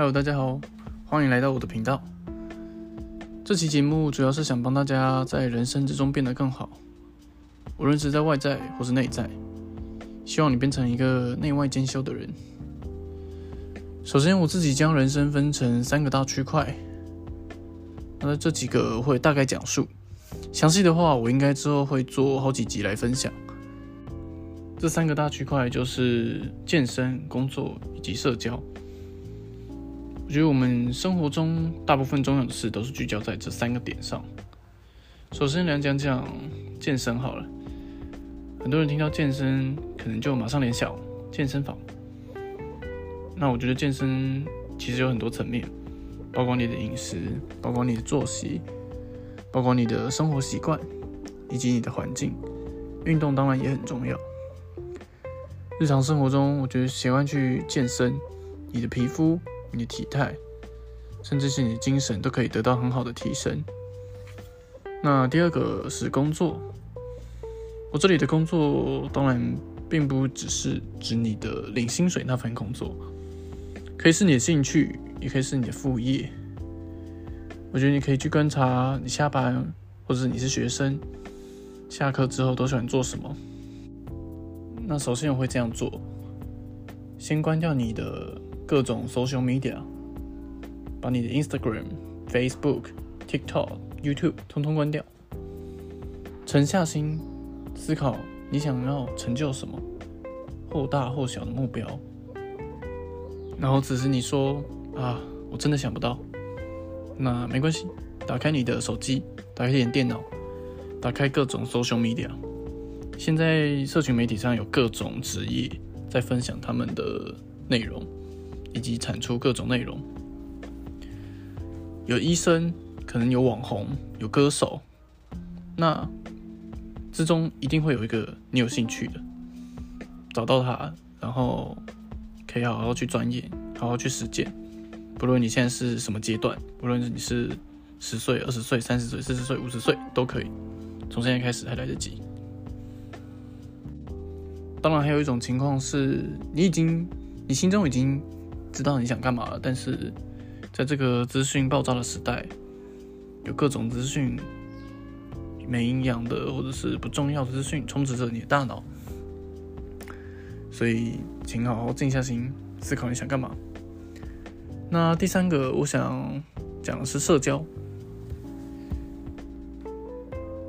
Hello，大家好，欢迎来到我的频道。这期节目主要是想帮大家在人生之中变得更好，无论是在外在或是内在，希望你变成一个内外兼修的人。首先，我自己将人生分成三个大区块，那这几个会大概讲述，详细的话我应该之后会做好几集来分享。这三个大区块就是健身、工作以及社交。我觉得我们生活中大部分重要的事都是聚焦在这三个点上。首先来讲讲健身好了，很多人听到健身可能就马上联想健身房。那我觉得健身其实有很多层面，包括你的饮食，包括你的作息，包括你的生活习惯，以及你的环境。运动当然也很重要。日常生活中，我觉得喜欢去健身，你的皮肤、你的体态，甚至是你的精神，都可以得到很好的提升。那第二个是工作，我这里的工作当然并不只是指你的领薪水那份工作，可以是你的兴趣，也可以是你的副业。我觉得你可以去观察你下班，或者你是学生，下课之后都喜欢做什么。那首先我会这样做，先关掉你的各种 social media，把你的 Instagram、Facebook、TikTok、YouTube 通通关掉，沉下心思考你想要成就什么，或大或小的目标，然后只是你说啊，我真的想不到，那没关系，打开你的手机，打开你的电脑，打开各种 social media。现在社群媒体上有各种职业在分享他们的内容，以及产出各种内容。有医生，可能有网红，有歌手，那之中一定会有一个你有兴趣的，找到他，然后可以好好去钻研，好好去实践。不论你现在是什么阶段，不论你是十岁、二十岁、三十岁、四十岁、五十岁，都可以，从现在开始还来得及。当然，还有一种情况是你已经，你心中已经知道你想干嘛了，但是在这个资讯爆炸的时代，有各种资讯没营养的或者是不重要的资讯充斥着你的大脑，所以请好好静下心思考你想干嘛。那第三个，我想讲的是社交。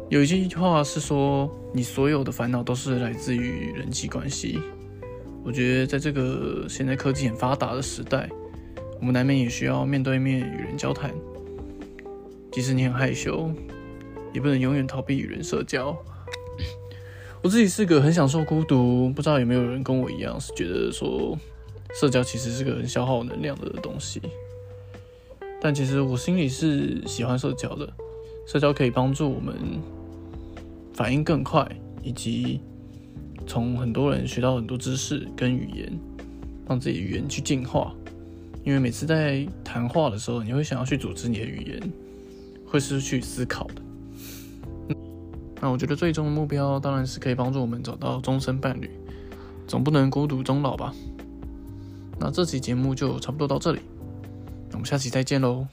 有一句话是说，你所有的烦恼都是来自于人际关系。我觉得在这个现在科技很发达的时代，我们难免也需要面对面与人交谈。即使你很害羞，也不能永远逃避与人社交。我自己是个很享受孤独，不知道有没有人跟我一样，是觉得说社交其实是个很消耗能量的东西。但其实我心里是喜欢社交的，社交可以帮助我们。反应更快，以及从很多人学到很多知识跟语言，让自己语言去进化。因为每次在谈话的时候，你会想要去组织你的语言，会是去思考的。那我觉得最终的目标当然是可以帮助我们找到终身伴侣，总不能孤独终老吧。那这期节目就差不多到这里，我们下期再见喽。